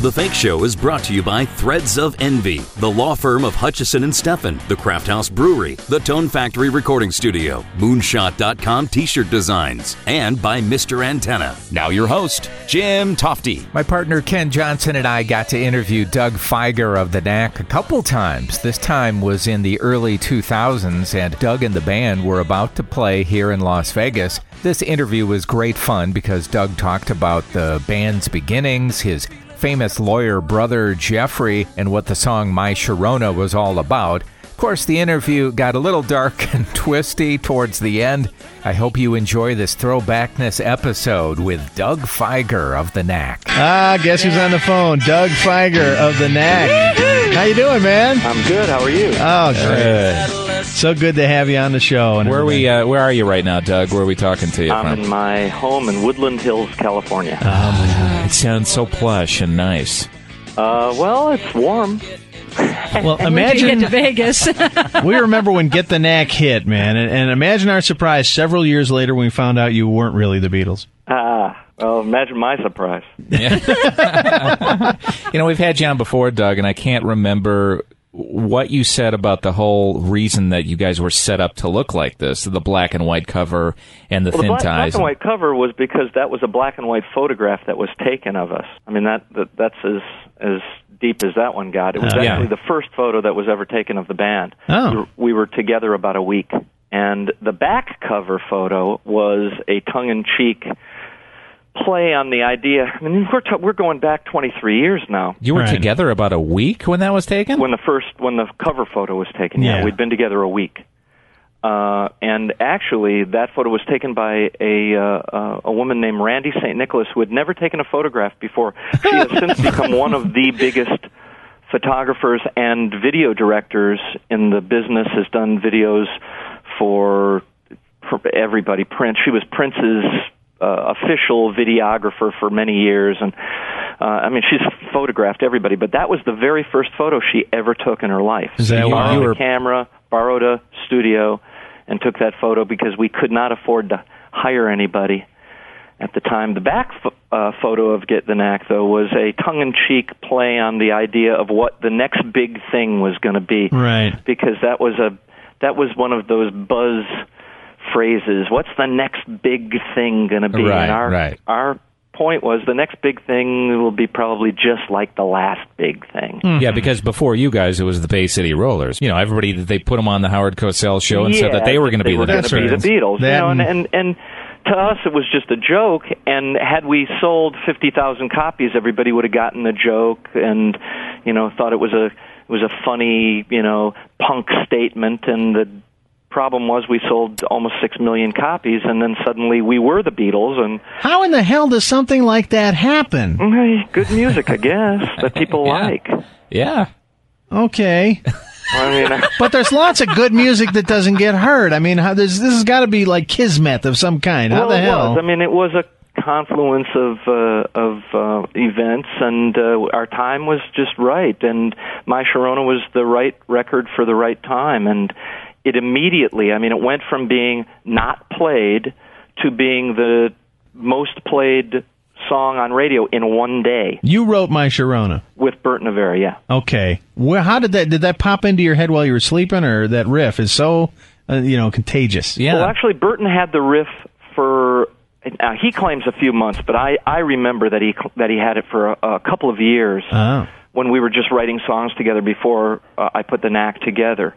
The Fake Show is brought to you by Threads of Envy, the law firm of Hutchison and Steffen, the Craft House Brewery, the Tone Factory Recording Studio, Moonshot.com T-shirt designs, and by Mr. Antenna. Now your host, Jim Tofte. My partner Ken Johnson and I got to interview Doug Fieger of the Knack a couple times. This time was in the early 2000s, and Doug and the band were about to play here in Las Vegas. This interview was great fun because Doug talked about the band's beginnings, his famous lawyer brother Jeffrey, and what the song My Sharona was all about. Of course, the interview got a little dark and twisty towards the end. I hope you enjoy this throwbackness episode with Doug Fieger of the Knack. Ah, guess who's on the phone? Doug Fieger of the Knack. How you doing, man? I'm good. How are you? Oh, great. So good to have you on the show. And Where are we? Uh, where are you right now, Doug? Where are we talking to you I'm from? in my home in Woodland Hills, California. It sounds so plush and nice. Uh, well, it's warm. well, And when you imagine get to Vegas? we remember when Get the Knack hit, man, and, and imagine our surprise several years later when we found out you weren't really the Beatles. Ah, well, imagine my surprise. You know, we've had you on before, Doug, and I can't remember what you said about the whole reason that you guys were set up to look like this the black and white cover and the Well, the thin black, black ties. and white cover was because that was a black and white photograph that was taken of us. I mean, that, that that's as as deep as that one got. It was yeah. actually the first photo that was ever taken of the band. Oh. We were, we were together about a week, and the back cover photo was a tongue-in-cheek play on the idea. I mean, we're t- we're going back 23 years now. you were Right. together about a week when that was taken? when the first when the cover photo was taken. Yeah, Yeah. we'd been together a week. Uh, and actually, that photo was taken by a uh, uh, a woman named Randee St. Nicholas, who had never taken a photograph before. She has since become one of the biggest photographers and video directors in the business. Has done videos for for everybody. Prince. She was Prince's uh, official videographer for many years, and uh, I mean, she's photographed everybody. But that was the very first photo she ever took in her life. Is that She borrowed You were- a camera, borrowed a studio, and took that photo because we could not afford to hire anybody at the time. The back ph- uh, photo of Get the Knack, though, was a tongue-in-cheek play on the idea of what the next big thing was going to be Right. because that was a that was one of those buzz phrases. What's the next big thing going to be? Right, and our right. our point was the next big thing will be probably just like the last big thing. Hmm. Yeah, because before you guys, it was the Bay City Rollers. You know, everybody that they put them on the Howard Cosell show and said that they were going to be the gonna next be the Beatles. Beatles. That you know, and, and- and and to us it was just a joke. And had we sold fifty thousand copies, everybody would have gotten the joke and you know thought it was a it was a funny you know punk statement. And the problem was we sold almost six million copies, and then suddenly we were the Beatles and. How in the hell does something like that happen? mm, Good music, I guess, that people Yeah. like. Yeah. Okay. I mean, I- But there's lots of good music that doesn't get heard. I mean, how, this, this has got to be like kismet of some kind. How well, the it hell? was. I mean, it was a confluence of uh, of uh, events, and uh, our time was just right. And My Sharona was the right record for the right time, and it immediately. I mean, it went from being not played to being the most played song on radio in one day you wrote My Sharona. with Berton Averre. Yeah. Okay. Well, how did that, did that pop into your head while you were sleeping or that riff is so, uh, you know, contagious? Yeah. Well, actually, Berton had the riff for. Uh, he claims a few months, but I I remember that he that he had it for a, a couple of years Oh. when we were just writing songs together before uh, I put the knack together,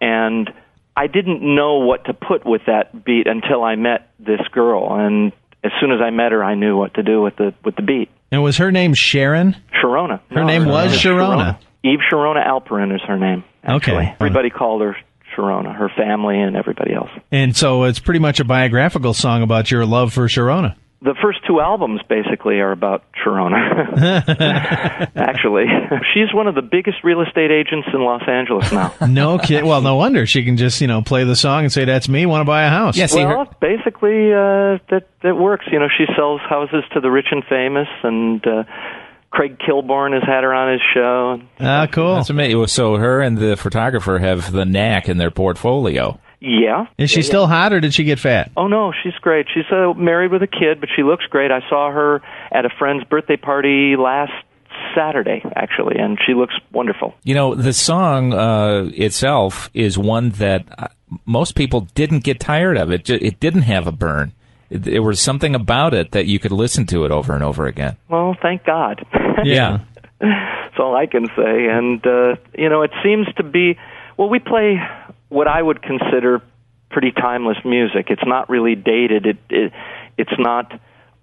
and I didn't know what to put with that beat until I met this girl, and as soon as I met her, I knew what to do with the with the beat. And was her name Sharon? Sharona. Her name was Sharona. Eve Sharona Alperin is her name. Actually. Okay. Everybody called her Sharona. Her family and everybody else. And so it's pretty much a biographical song about your love for Sharona. The first two albums basically are about Sharona. Actually, she's one of the biggest real estate agents in Los Angeles now. No kid. Well, no wonder she can just, you know, play the song and say, that's me, want to buy a house. Yeah, see, well, her, basically, uh, that that works. You know, she sells houses to the rich and famous, and uh, Craig Kilborn has had her on his show. Ah, cool. that's amazing. So her and the photographer have the knack in their portfolio. Yeah. Is she still hot or did she get fat? Oh no, she's great. She's uh, married with a kid, but she looks great. I saw her at a friend's birthday party last Saturday, actually, and she looks wonderful. You know, the song uh, itself is one that uh, most people didn't get tired of. It ju- it didn't have a burn. It, there was something about it that you could listen to it over and over again. Well, thank God. Yeah. That's all I can say. And uh, you know, it seems to be. Well, we play what I would consider pretty timeless music. It's not really dated. It, it it's not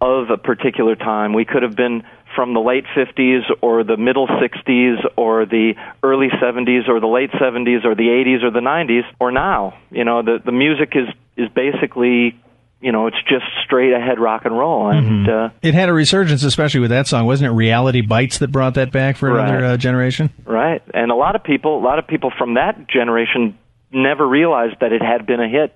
of a particular time. We could have been from the late 50s or the middle 60s or the early 70s or the late 70s or the 80s or the 90s or now. You know, the the music is is basically you know, it's just straight ahead rock and roll and uh It had a resurgence, especially with that song, wasn't it? Reality Bites that brought that back for Right. another uh, generation. Right. And a lot of people, a lot of people from that generation never realized that it had been a hit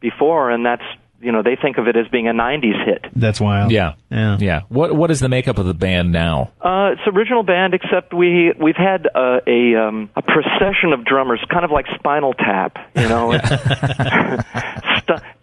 before and that's, you know, they think of it as being a 90s hit. That's wild. Yeah. Yeah. Yeah. What What is the makeup of the band now? Uh, it's original band, except we we've had uh, a um, a procession of drummers, kind of like Spinal Tap, you know.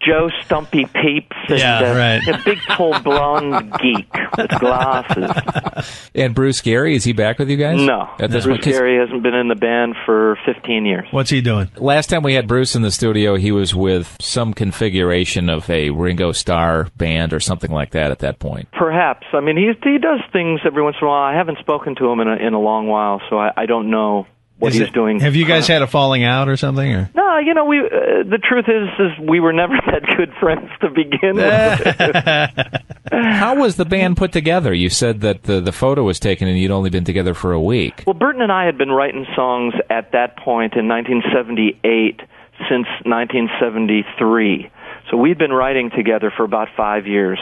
Stu- Joe Stumpy Peeps. and, Yeah, uh, right. a big tall blonde geek with glasses. And Bruce Gary is he back with you guys? No, At this Bruce point, 'cause Gary hasn't been in the band for 15 years. What's he doing? last time we had Bruce in the studio, he was with some configuration of a Ringo Starr band or something like that. At that point, Perhaps. I mean, he he does things every once in a while. I haven't spoken to him in a in a long while, so I, I don't know what Is he's it- doing. Have you guys had a falling out or something? Or No, you know, we. Uh, the truth is, is we were never that good friends to begin with. how was the band put together? You said that the the photo was taken and you'd only been together for a week. well, Berton and I had been writing songs at that point in 1978 since 1973. So we'd been writing together for about five years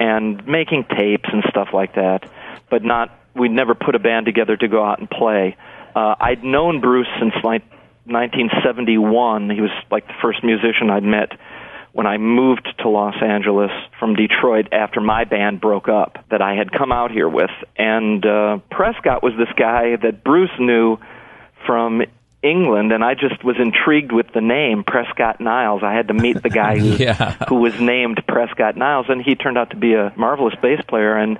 and making tapes and stuff like that, but not. We'd never put a band together to go out and play. Uh, I'd known Bruce since like 1971. He was like the first musician I'd met when I moved to Los Angeles from Detroit after my band broke up that I had come out here with. And uh, Prescott was this guy that Bruce knew from England, and I just was intrigued with the name Prescott Niles. I had to meet the guy who, Yeah. who was named Prescott Niles, and he turned out to be a marvelous bass player. And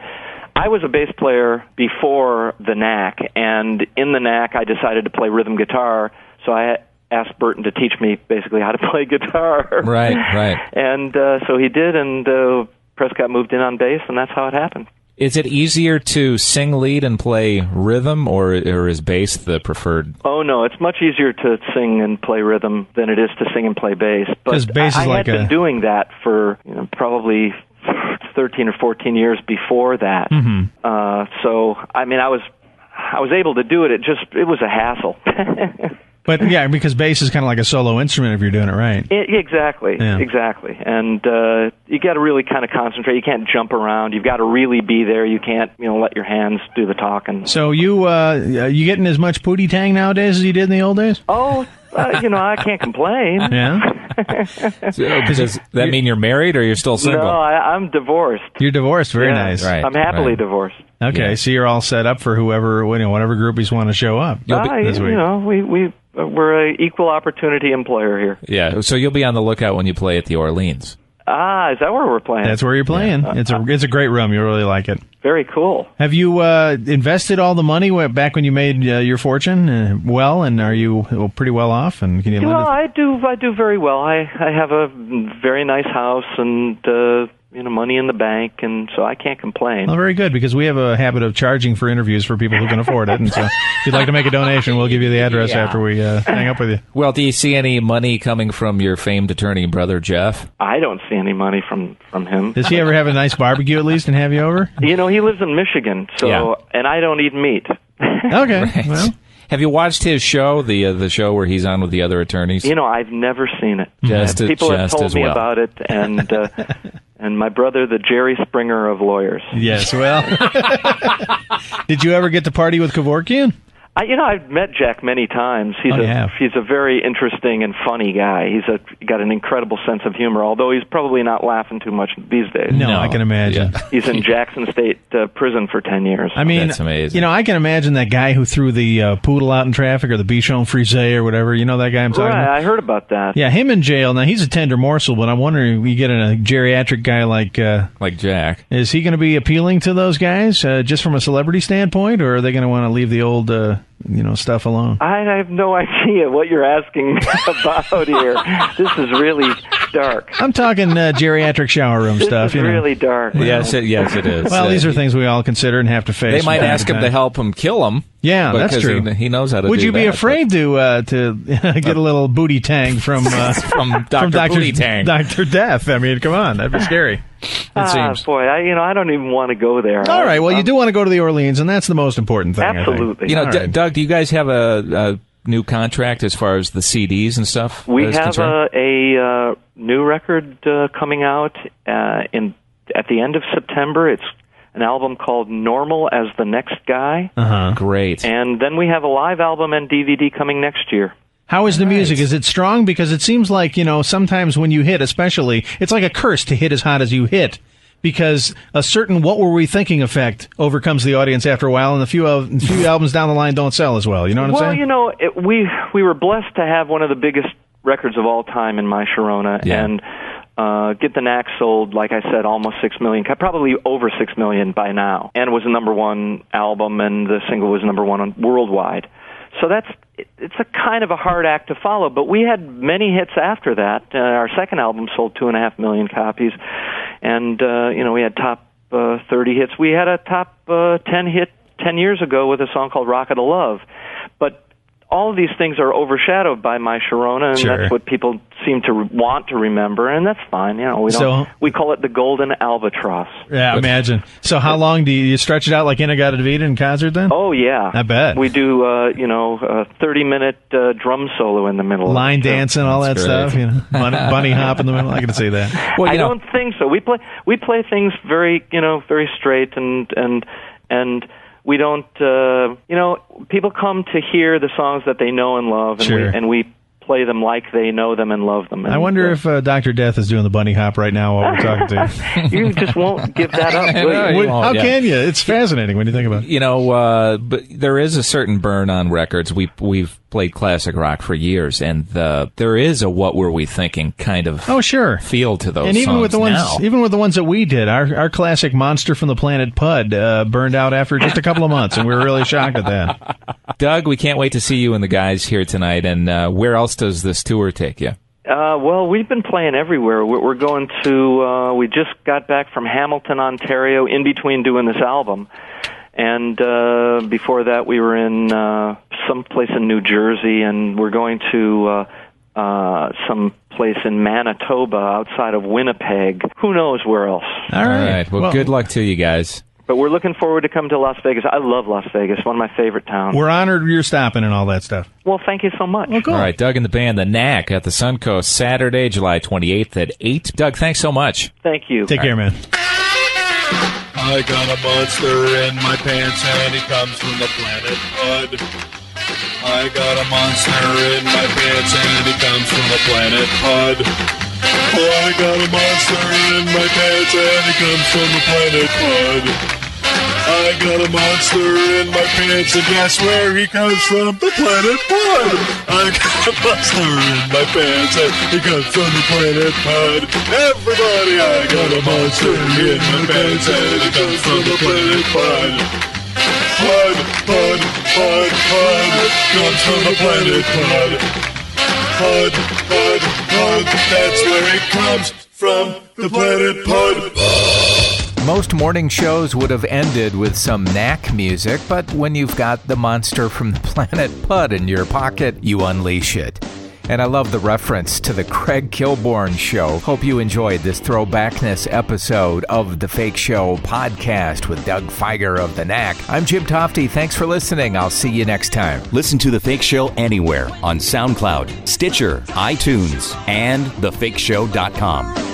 I was a bass player before the Knack, and in the Knack, I decided to play rhythm guitar. So I asked Berton to teach me basically how to play guitar. Right, right. And uh, so he did, and uh, Prescott moved in on bass, and that's how it happened. Is it easier to sing lead and play rhythm, or or is bass the preferred? Oh no, it's much easier to sing and play rhythm than it is to sing and play bass. But bass I, is I like had a- been doing that for you know, probably thirteen or fourteen years before that. Mm-hmm. Uh, so I mean, I was I was able to do it. It just it was a hassle. but yeah, because bass is kind of like a solo instrument if you're doing it right. I- exactly, Yeah. exactly. And uh, you got to really kind of concentrate. You can't jump around. You've got to really be there. You can't you know let your hands do the talking. So you uh, you getting as much pootie tang nowadays as you did in the old days? Oh, uh, you know, I can't complain. Yeah, Does that mean you're married or you're still single? No, I, I'm divorced. you're divorced. Very Yeah. nice. Right. I'm happily right. divorced. Okay, Yeah. so you're all set up for whoever, you know, whatever groupies want to show up You'll be- Ah, this you week. know, we we uh, we're a equal opportunity employer here. Yeah, so you'll be on the lookout when you play at the Orleans. Ah, is that where we're playing? That's where you're playing. It's a it's a great room. You really like it. very cool. Have you uh, invested all the money back when you made uh, your fortune uh, well, and are you well, pretty well off? And can you Well, I do I do very well. I I have a very nice house and uh, you know money in the bank, and so I can't complain. Well, very good because we have a habit of charging for interviews for people who can afford it, and so if you'd like to make a donation, we'll give you the address Yeah. after we uh, hang up with you. Well, do you see any money coming from your famed attorney brother Jeff? I don't see any money from from him. Does he ever have a nice barbecue at least and have you over? You know, he lives in Michigan, so Yeah. and I don't eat meat. Okay, well, Have you watched his show, the uh, the show where he's on with the other attorneys? You know, I've never seen it. Just Uh, People have told me well. about it, and uh, and my brother, the Jerry Springer of lawyers. yes. Well, did you ever get to party with Kevorkian? I, you know, I've met Jack many times. He's Oh, a have? he's a very interesting and funny guy. He's a got an incredible sense of humor. Although he's probably not laughing too much these days. No, No. I can imagine. Yeah. He's in Jackson State uh, prison for ten years. I mean, That's amazing. You know, I can imagine that guy who threw the uh, poodle out in traffic or the bichon frise or whatever. You know that guy I'm talking right, about? I heard about that. Yeah, him in jail. Now he's a tender morsel, but I'm wondering if you get a geriatric guy like. Uh, like Jack. is he going to be appealing to those guys uh, just from a celebrity standpoint, or are they going to want to leave the old, uh, you know, stuff alone? I have no idea what you're asking about here. This is really dark. I'm talking uh, geriatric shower room This stuff. is you know. really dark. Yes, it, yes, it is. Well, Uh, these are things we all consider and have to face. They might ask him to help him kill him. Yeah, that's true. He, he knows how to. Would do you be that, afraid to uh, to get a little booty tang from uh, from from Doctor Doctor Booty Tang? Doctor Death? I mean, come on, that'd be scary. It Ah, seems. boy, I you know I don't even want to go there. All right. Well, you Um, do want to go to the Orleans, and that's the most important thing. I think. Absolutely. You know, All D- right. Doug, do you guys have a, a new contract as far as the CDs and stuff? We is have concerned? a, a uh, new record uh, coming out uh, in at the end of September. It's an album called Normal as the Next Guy, Uh-huh. great. and then we have a live album and DVD coming next year. How is the music? Is it strong? Because it seems like you know sometimes when you hit, especially, it's like a curse to hit as hot as you hit. Because a certain "what were we thinking" effect overcomes the audience after a while, and a few of, a few albums down the line don't sell as well. You know what I'm well, saying? Well, you know, it, we we were blessed to have one of the biggest records of all time in My Sharona, Yeah. and uh, Get the Knack sold, like I said, almost six million, probably over six million by now, and was a number one album, and the single was number one on, worldwide. So that's it's a kind of a hard act to follow, but we had many hits after that. Uh, our second album sold two and a half million copies, and uh, you know we had top uh, 30 hits. We had a top uh, 10 hit 10 years ago with a song called Rocket of Love. But all of these things are overshadowed by My Sharona, and Sure. that's what people seem to re- want to remember, and that's fine. You know, we don't. So- we call it the Golden Albatross. yeah, imagine. So, how long do you, you stretch it out like In-A-Gadda-Da-Vida in concert then? Oh yeah, I bet. we do. Uh, you know, a 30 minute uh, drum solo in the middle. Line it, dancing, all that That's stuff. You know, bunny, bunny hop in the middle. I can see that. Well, I you know, don't think so. We play we play things very you know very straight and and and we don't uh, you know people come to hear the songs that they know and love and Sure. we and we play them like they know them and love them. And, I wonder uh, if uh, Doctor Death is doing the bunny hop right now while we're talking to you. you just won't give that up. will know, you? you how yeah. can you? It's fascinating when you think about it. you know, uh, but there is a certain burn on records. We we've played classic rock for years, and the, there is a "What were we thinking?" kind of Oh, sure. feel to those and even songs with the ones, now. even with the ones that we did, our our classic "Monster from the Planet Pud" uh, burned out after just a couple of months, and we were really shocked at that. Doug, we can't wait to see you and the guys here tonight. And uh, where else does this tour take you? Uh, well, we've been playing everywhere. We're we're going to. Uh, we just got back from Hamilton, Ontario, in between doing this album, and uh, before that, we were in uh, some place in New Jersey, and we're going to uh, uh, some place in Manitoba, outside of Winnipeg. Who knows where else? All All right. right. Well, good luck to you guys. But we're looking forward to coming to Las Vegas. I love Las Vegas. One of my favorite towns. We're honored you're stopping and all that stuff. well, thank you so much. Well, cool. All right, Doug and the band, the Knack at the Suncoast, Saturday, July 28th at 8. Doug, thanks so much. Thank you. Take care, man. I got a monster in my pants and he comes from the planet Bud. I got a monster in my pants and he comes from the planet Bud. Oh, I got a monster in my pants and he comes from the planet Bud. I got a monster in my pants and guess where he comes from? The planet Bud. I got a monster in my pants and he comes from the planet Bud. Everybody, I got a monster in my pants and he comes from the planet Bud. Bud, Bud, Bud, Bud comes from the planet Bud. Bud, Bud, Bud, that's where he comes from, the planet Bud. Most morning shows would have ended with some knack music, but when you've got the monster from the planet Pud in your pocket, you unleash it. And I love the reference to the Craig Kilborn show. Hope you enjoyed this throwbackness episode of the Fake Show podcast with Doug Fieger of the Knack. I'm Jim Tofte. Thanks for listening. I'll see you next time. Listen to The Fake Show anywhere on SoundCloud, Stitcher, iTunes, and thefakeshow.com.